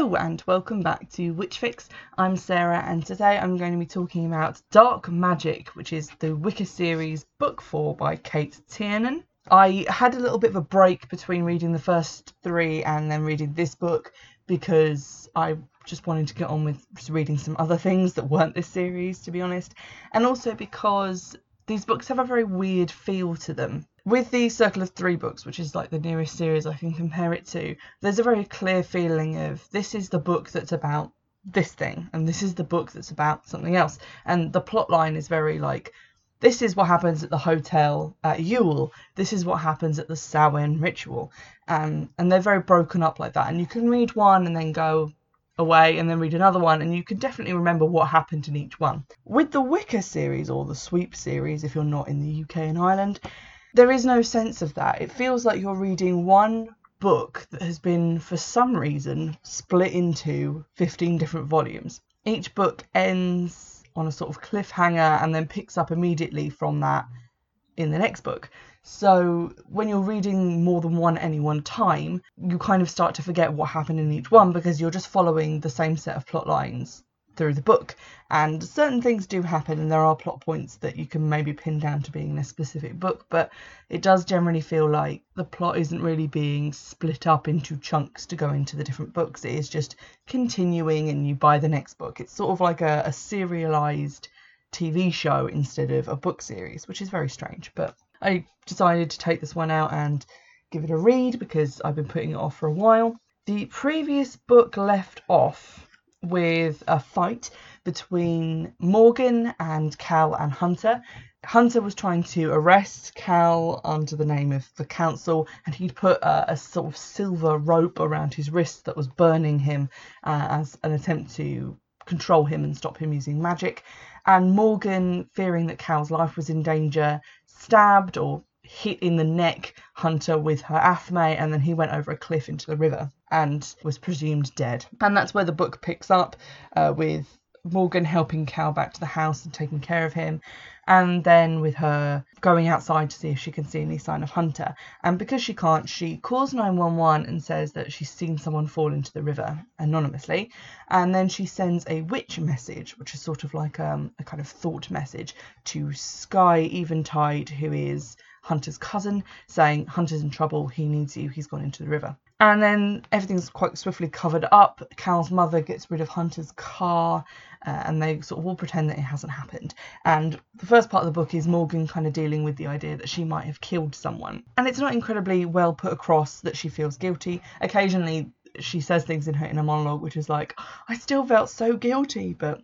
Hello and welcome back to Witchfix. I'm Sarah and today I'm going to be talking about Dark Magick, which is the Wicca series book 4 by Cate Tiernan. I had a little bit of a break between reading the first three and then reading this book because I just wanted to get on with reading some other things that weren't this series, to be honest, and also because these books have a very weird feel to them. With the Circle of Three books, which is like the nearest series I can compare it to, there's a very clear feeling of this is the book that's about this thing, and this is the book that's about something else. And the plot line is very like this is what happens at the hotel at Yule. This is what happens at the Samhain ritual. Um, and they're very broken up like that. And you can read one and then go, away and then read another one, and you can definitely remember what happened in each one. With the Wicca series, or the Sweep series, if you're not in the UK and Ireland, there is no sense of that. It feels like you're reading one book that has been, for some reason, split into 15 different volumes. Each book ends on a sort of cliffhanger and then picks up immediately from that in the next book. So when you're reading more than one any one time, you kind of start to forget what happened in each one because you're just following the same set of plot lines through the book. And certain things do happen, and there are plot points that you can maybe pin down to being in a specific book, but it does generally feel like the plot isn't really being split up into chunks to go into the different books. It is just continuing, and you buy the next book. It's sort of like a, a serialized TV show instead of a book series, which is very strange, but I decided to take this one out and give it a read because I've been putting it off for a while. The previous book left off with a fight between Morgan and Cal and Hunter. Hunter was trying to arrest Cal under the name of the council, and he'd put a, a sort of silver rope around his wrist that was burning him uh, as an attempt to control him and stop him using magic. And Morgan, fearing that Cal's life was in danger, stabbed or hit in the neck Hunter with her athame, and then he went over a cliff into the river and was presumed dead. And that's where the book picks up uh, with Morgan helping Cal back to the house and taking care of him, and then with her going outside to see if she can see any sign of Hunter. And because she can't, she calls 911 and says that she's seen someone fall into the river anonymously. And then she sends a witch message, which is sort of like um, a kind of thought message to Sky Eventide, who is Hunter's cousin, saying Hunter's in trouble, he needs you, he's gone into the river. And then everything's quite swiftly covered up. Cal's mother gets rid of Hunter's car, uh, and they sort of all pretend that it hasn't happened. And the first part of the book is Morgan kind of dealing with the idea that she might have killed someone. And it's not incredibly well put across that she feels guilty. Occasionally, she says things in her inner monologue, which is like, I still felt so guilty, but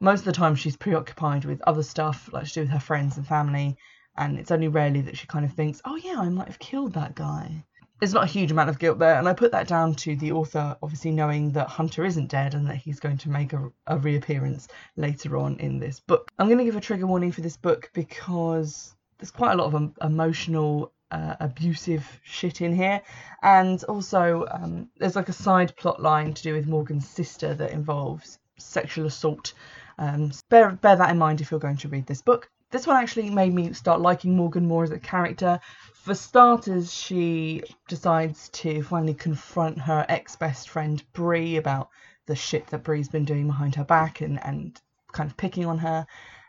most of the time she's preoccupied with other stuff, like to do with her friends and family. And it's only rarely that she kind of thinks, oh yeah, I might have killed that guy there's not a huge amount of guilt there, and I put that down to the author obviously knowing that Hunter isn't dead and that he's going to make a, a reappearance later on in this book. I'm going to give a trigger warning for this book because there's quite a lot of um, emotional, uh, abusive shit in here, and also um, there's like a side plot line to do with Morgan's sister that involves sexual assault. Um, bear, bear that in mind if you're going to read this book. This one actually made me start liking Morgan more as a character for starters, she decides to finally confront her ex best friend Bree about the shit that Bree's been doing behind her back and, and kind of picking on her.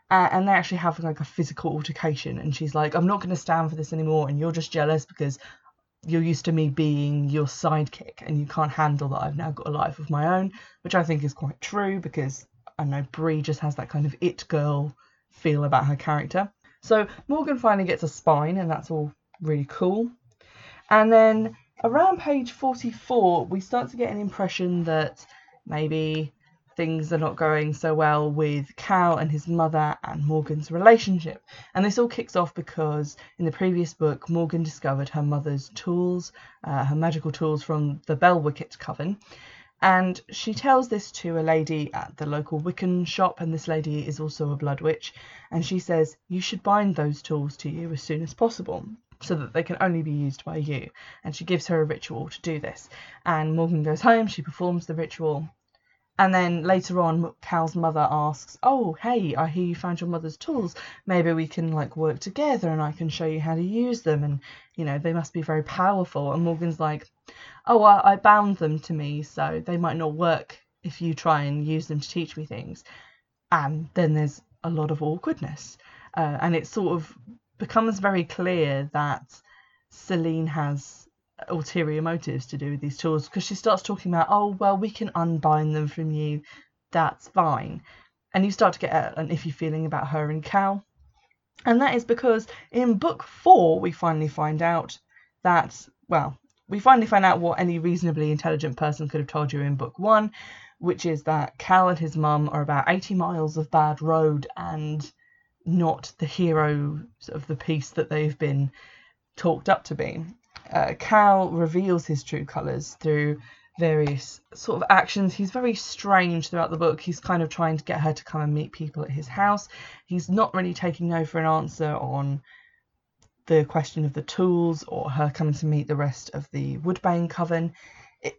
Uh, and they actually have like a physical altercation, and she's like, I'm not going to stand for this anymore, and you're just jealous because you're used to me being your sidekick and you can't handle that I've now got a life of my own, which I think is quite true because I know Bree just has that kind of it girl feel about her character. So Morgan finally gets a spine, and that's all really cool. And then around page 44, we start to get an impression that maybe things are not going so well with Cal and his mother and Morgan's relationship. And this all kicks off because in the previous book, Morgan discovered her mother's tools, uh, her magical tools from the Belwicket Coven. And she tells this to a lady at the local Wiccan shop, and this lady is also a blood witch. And she says, You should bind those tools to you as soon as possible so that they can only be used by you. And she gives her a ritual to do this. And Morgan goes home, she performs the ritual, And then later on, Cal's mother asks, "Oh, hey, I hear you found your mother's tools. Maybe we can like work together, and I can show you how to use them. And you know, they must be very powerful." And Morgan's like, "Oh, I, I bound them to me, so they might not work if you try and use them to teach me things." And then there's a lot of awkwardness, uh, and it sort of becomes very clear that Selene has ulterior motives to do with these tools because she starts talking about, oh, well, we can unbind them from you. That's fine. And you start to get an iffy feeling about her and Cal. And that is because in book four, we finally find out that, well, we finally find out what any reasonably intelligent person could have told you in book one, which is that Cal and his mum are about 80 miles of bad road and not the heroes of the piece that they've been talked up to be uh, Cal reveals his true colours through various sort of actions. He's very strange throughout the book. He's kind of trying to get her to come and meet people at his house. He's not really taking no for an answer on the question of the tools or her coming to meet the rest of the Woodbane coven.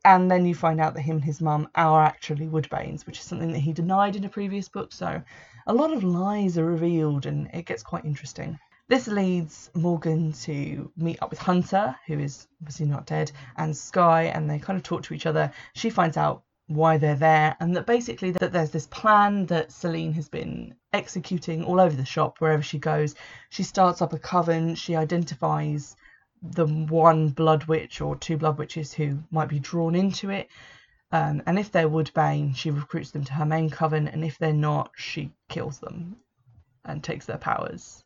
And then you find out that him and his mum are actually Woodbanes, which is something that he denied in a previous book. So a lot of lies are revealed and it gets quite interesting. This leads Morgan to meet up with Hunter, who is obviously not dead, and Sky, and they kind of talk to each other. She finds out why they're there, and that basically that there's this plan that Selene has been executing all over the shop wherever she goes. She starts up a coven. She identifies the one blood witch or two blood witches who might be drawn into it. Um, and if they're Woodbane, she recruits them to her main coven, and if they're not, she kills them and takes their powers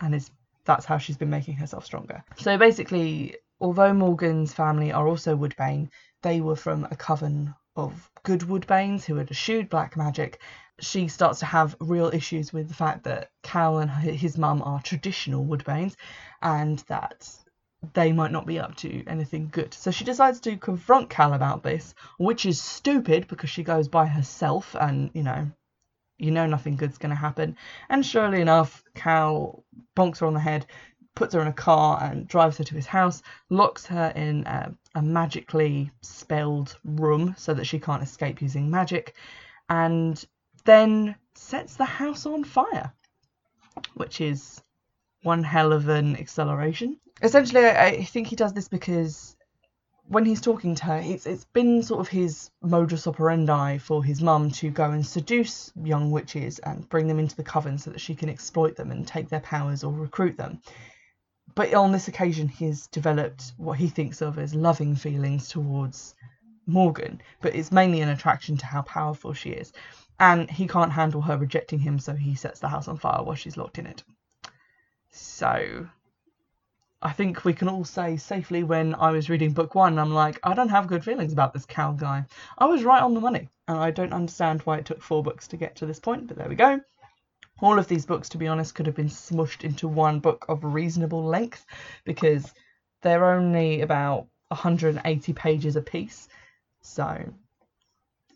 and is that's how she's been making herself stronger. So basically, although Morgan's family are also Woodbane, they were from a coven of good Woodbanes who had eschewed black magic. She starts to have real issues with the fact that Cal and his mum are traditional Woodbanes and that they might not be up to anything good. So she decides to confront Cal about this, which is stupid because she goes by herself and, you know, you know nothing good's going to happen. And surely enough, Cal bonks her on the head, puts her in a car, and drives her to his house, locks her in a, a magically spelled room so that she can't escape using magic, and then sets the house on fire, which is one hell of an acceleration. Essentially, I, I think he does this because when he's talking to her, it's it's been sort of his modus operandi for his mum to go and seduce young witches and bring them into the coven so that she can exploit them and take their powers or recruit them. But on this occasion, he's developed what he thinks of as loving feelings towards Morgan, but it's mainly an attraction to how powerful she is. And he can't handle her rejecting him, so he sets the house on fire while she's locked in it. So I think we can all say safely when I was reading book one, I'm like, I don't have good feelings about this Cal guy. I was right on the money, and I don't understand why it took four books to get to this point, but there we go. All of these books, to be honest, could have been smushed into one book of reasonable length because they're only about 180 pages a piece. So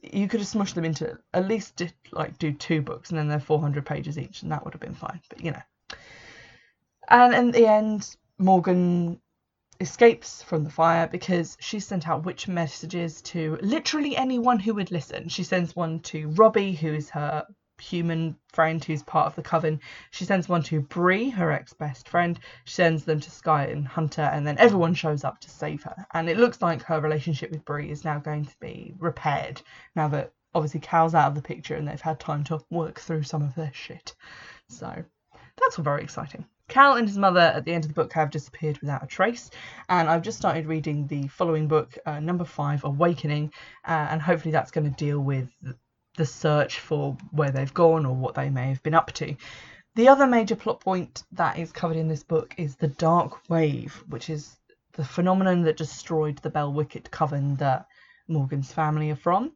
you could have smushed them into at least like do two books and then they're 400 pages each, and that would have been fine. But you know. And in the end, Morgan escapes from the fire because she sent out witch messages to literally anyone who would listen. She sends one to Robbie, who is her human friend who's part of the coven. She sends one to Bree, her ex best friend. She sends them to Sky and Hunter, and then everyone shows up to save her. And it looks like her relationship with Bree is now going to be repaired now that obviously Cal's out of the picture and they've had time to work through some of their shit. So that's all very exciting. Cal and his mother at the end of the book have disappeared without a trace, and I've just started reading the following book, uh, number five, Awakening, uh, and hopefully that's going to deal with the search for where they've gone or what they may have been up to. The other major plot point that is covered in this book is the Dark Wave, which is the phenomenon that destroyed the Belwicket coven that Morgan's family are from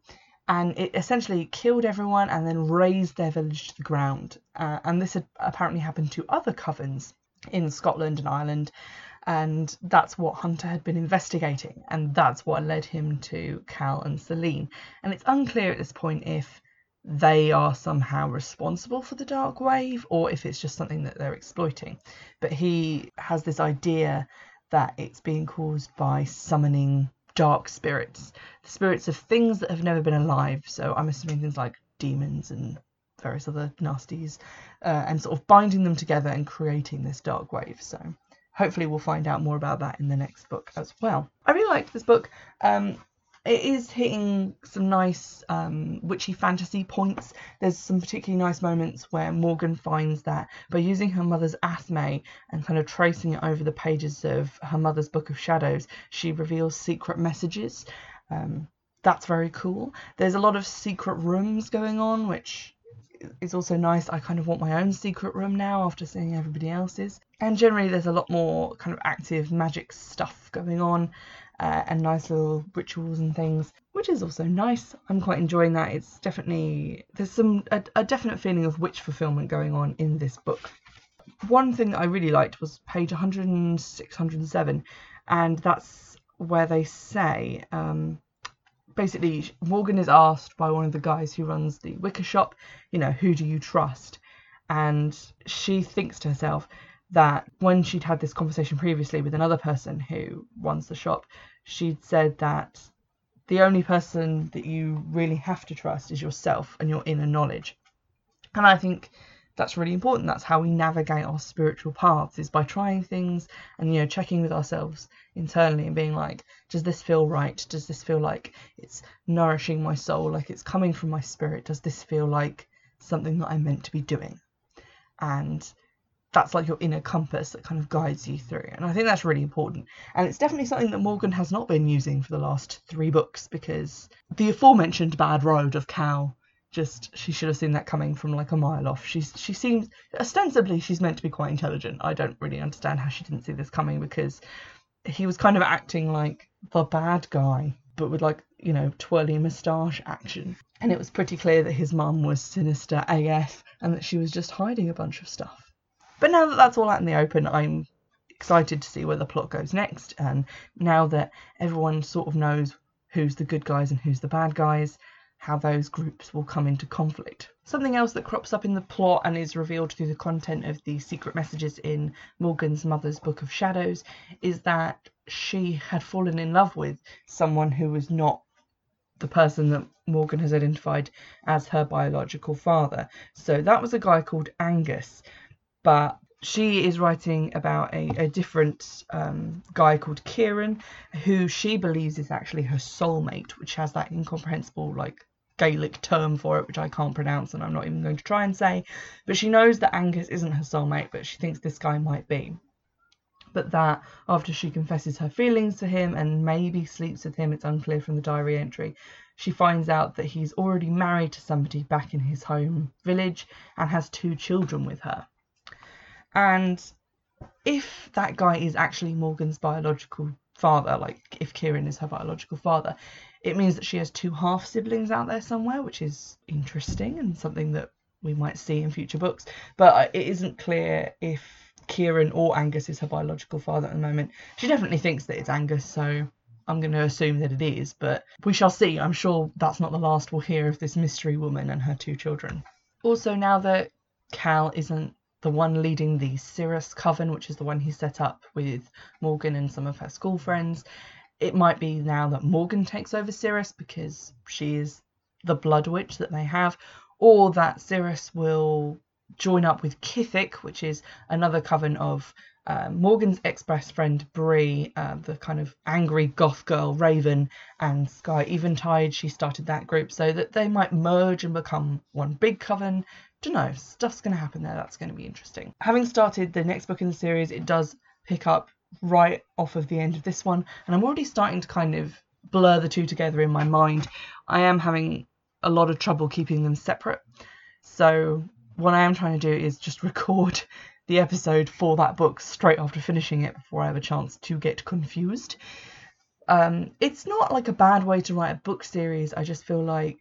and it essentially killed everyone and then razed their village to the ground. Uh, and this had apparently happened to other covens in Scotland and Ireland, and that's what Hunter had been investigating, and that's what led him to Cal and Selene. And it's unclear at this point if they are somehow responsible for the dark wave or if it's just something that they're exploiting. But he has this idea that it's being caused by summoning dark spirits, the spirits of things that have never been alive. So I'm assuming things like demons and various other nasties, uh, and sort of binding them together and creating this dark wave. So hopefully we'll find out more about that in the next book as well. I really liked this book. Um, it is hitting some nice um, witchy fantasy points. There's some particularly nice moments where Morgan finds that by using her mother's athame and kind of tracing it over the pages of her mother's Book of Shadows, she reveals secret messages. Um, that's very cool. There's a lot of secret rooms going on, which is also nice. I kind of want my own secret room now after seeing everybody else's. And generally, there's a lot more kind of active magic stuff going on uh, and nice little rituals and things, which is also nice. I'm quite enjoying that. It's definitely there's some a, a definite feeling of witch fulfillment going on in this book. One thing that I really liked was page 106, 107, and that's where they say. Um, basically Morgan is asked by one of the guys who runs the Wicca shop, you know, who do you trust? And she thinks to herself that when she'd had this conversation previously with another person who runs the shop, she'd said that the only person that you really have to trust is yourself and your inner knowledge. And I think that's really important. That's how we navigate our spiritual paths is by trying things and you know checking with ourselves internally and being like, does this feel right? Does this feel like it's nourishing my soul? Like it's coming from my spirit? Does this feel like something that I'm meant to be doing? And that's like your inner compass that kind of guides you through. And I think that's really important. And it's definitely something that Morgan has not been using for the last three books because the aforementioned bad road of Cal just she should have seen that coming from like a mile off. She's she seems ostensibly she's meant to be quite intelligent. I don't really understand how she didn't see this coming because he was kind of acting like the bad guy, but with like, you know, twirly moustache action. And it was pretty clear that his mum was sinister AF and that she was just hiding a bunch of stuff. But now that that's all out in the open, I'm excited to see where the plot goes next. And now that everyone sort of knows who's the good guys and who's the bad guys, how those groups will come into conflict. Something else that crops up in the plot and is revealed through the content of the secret messages in Morgan's mother's Book of Shadows is that she had fallen in love with someone who was not the person that Morgan has identified as her biological father. So that was a guy called Angus, but she is writing about a, a different um, guy called Ciaran, who she believes is actually her soulmate, which has that incomprehensible like Gaelic term for it, which I can't pronounce and I'm not even going to try and say. But she knows that Angus isn't her soulmate, but she thinks this guy might be. But that after she confesses her feelings to him and maybe sleeps with him, it's unclear from the diary entry, she finds out that he's already married to somebody back in his home village and has two children with her. And if that guy is actually Morgan's biological father, like if Ciaran is her biological father, it means that she has two half siblings out there somewhere, which is interesting and something that we might see in future books. But uh, it isn't clear if Ciaran or Angus is her biological father at the moment. She definitely thinks that it's Angus, so I'm going to assume that it is, but we shall see. I'm sure that's not the last we'll hear of this mystery woman and her two children. Also, now that Cal isn't the one leading the Cirrus Coven, which is the one he set up with Morgan and some of her school friends. It might be now that Morgan takes over Cirrus because she is the Blood Witch that they have, or that Cirrus will join up with Kithic, which is another coven of uh, Morgan's ex-best friend Bree, uh, the kind of angry goth girl Raven, and Sky Eventide. She started that group so that they might merge and become one big coven don't know, stuff's going to happen there. That's going to be interesting. Having started the next book in the series, it does pick up right off of the end of this one, and I'm already starting to kind of blur the two together in my mind. I am having a lot of trouble keeping them separate. So, what I am trying to do is just record the episode for that book straight after finishing it before I have a chance to get confused. Um, it's not like a bad way to write a book series. I just feel like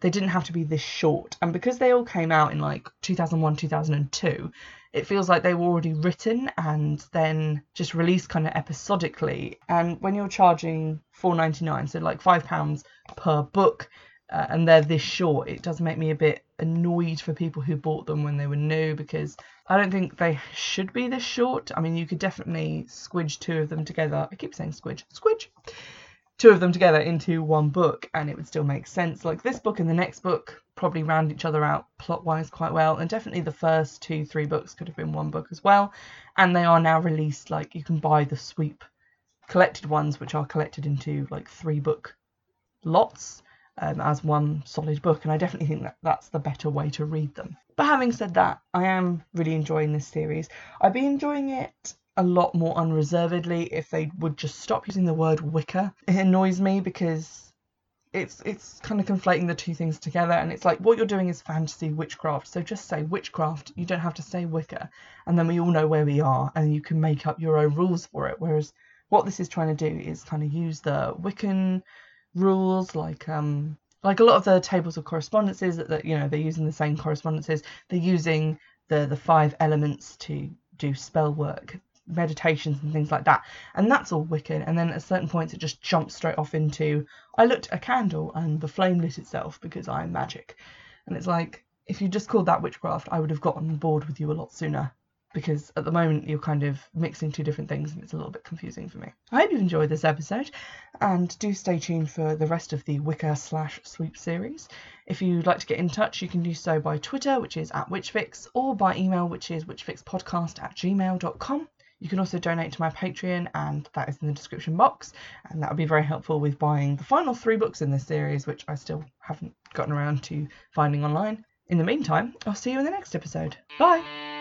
they didn't have to be this short. And because they all came out in like 2001, 2002, it feels like they were already written and then just released kind of episodically. And when you're charging 4.99, so like five pounds per book, uh, and they're this short, it does make me a bit annoyed for people who bought them when they were new because I don't think they should be this short. I mean, you could definitely squidge two of them together. I keep saying squidge, squidge two of them together into one book and it would still make sense. Like this book and the next book probably round each other out plot wise quite well, and definitely the first two, three books could have been one book as well. And they are now released, like you can buy the sweep collected ones, which are collected into like three book lots. Um, as one solid book, and I definitely think that that's the better way to read them. But having said that, I am really enjoying this series. I'd be enjoying it a lot more unreservedly if they would just stop using the word Wicca. It annoys me because it's it's kind of conflating the two things together and it's like what you're doing is fantasy witchcraft so just say witchcraft you don't have to say wicca and then we all know where we are and you can make up your own rules for it whereas what this is trying to do is kind of use the wiccan rules like um like a lot of the tables of correspondences that, that you know they're using the same correspondences they're using the the five elements to do spell work meditations and things like that. And that's all Wiccan. And then at certain points, it just jumps straight off into I lit a candle and the flame lit itself because I'm magic. And it's like, if you just called that witchcraft, I would have gotten bored with you a lot sooner. Because at the moment you're kind of mixing two different things and it's a little bit confusing for me. I hope you've enjoyed this episode and do stay tuned for the rest of the Wicca slash sweep series. If you'd like to get in touch, you can do so by Twitter, which is at Witchfix, or by email, which is witchfixpodcast at gmail.com. You can also donate to my Patreon, and that is in the description box. And that would be very helpful with buying the final three books in this series, which I still haven't gotten around to finding online. In the meantime, I'll see you in the next episode. Bye!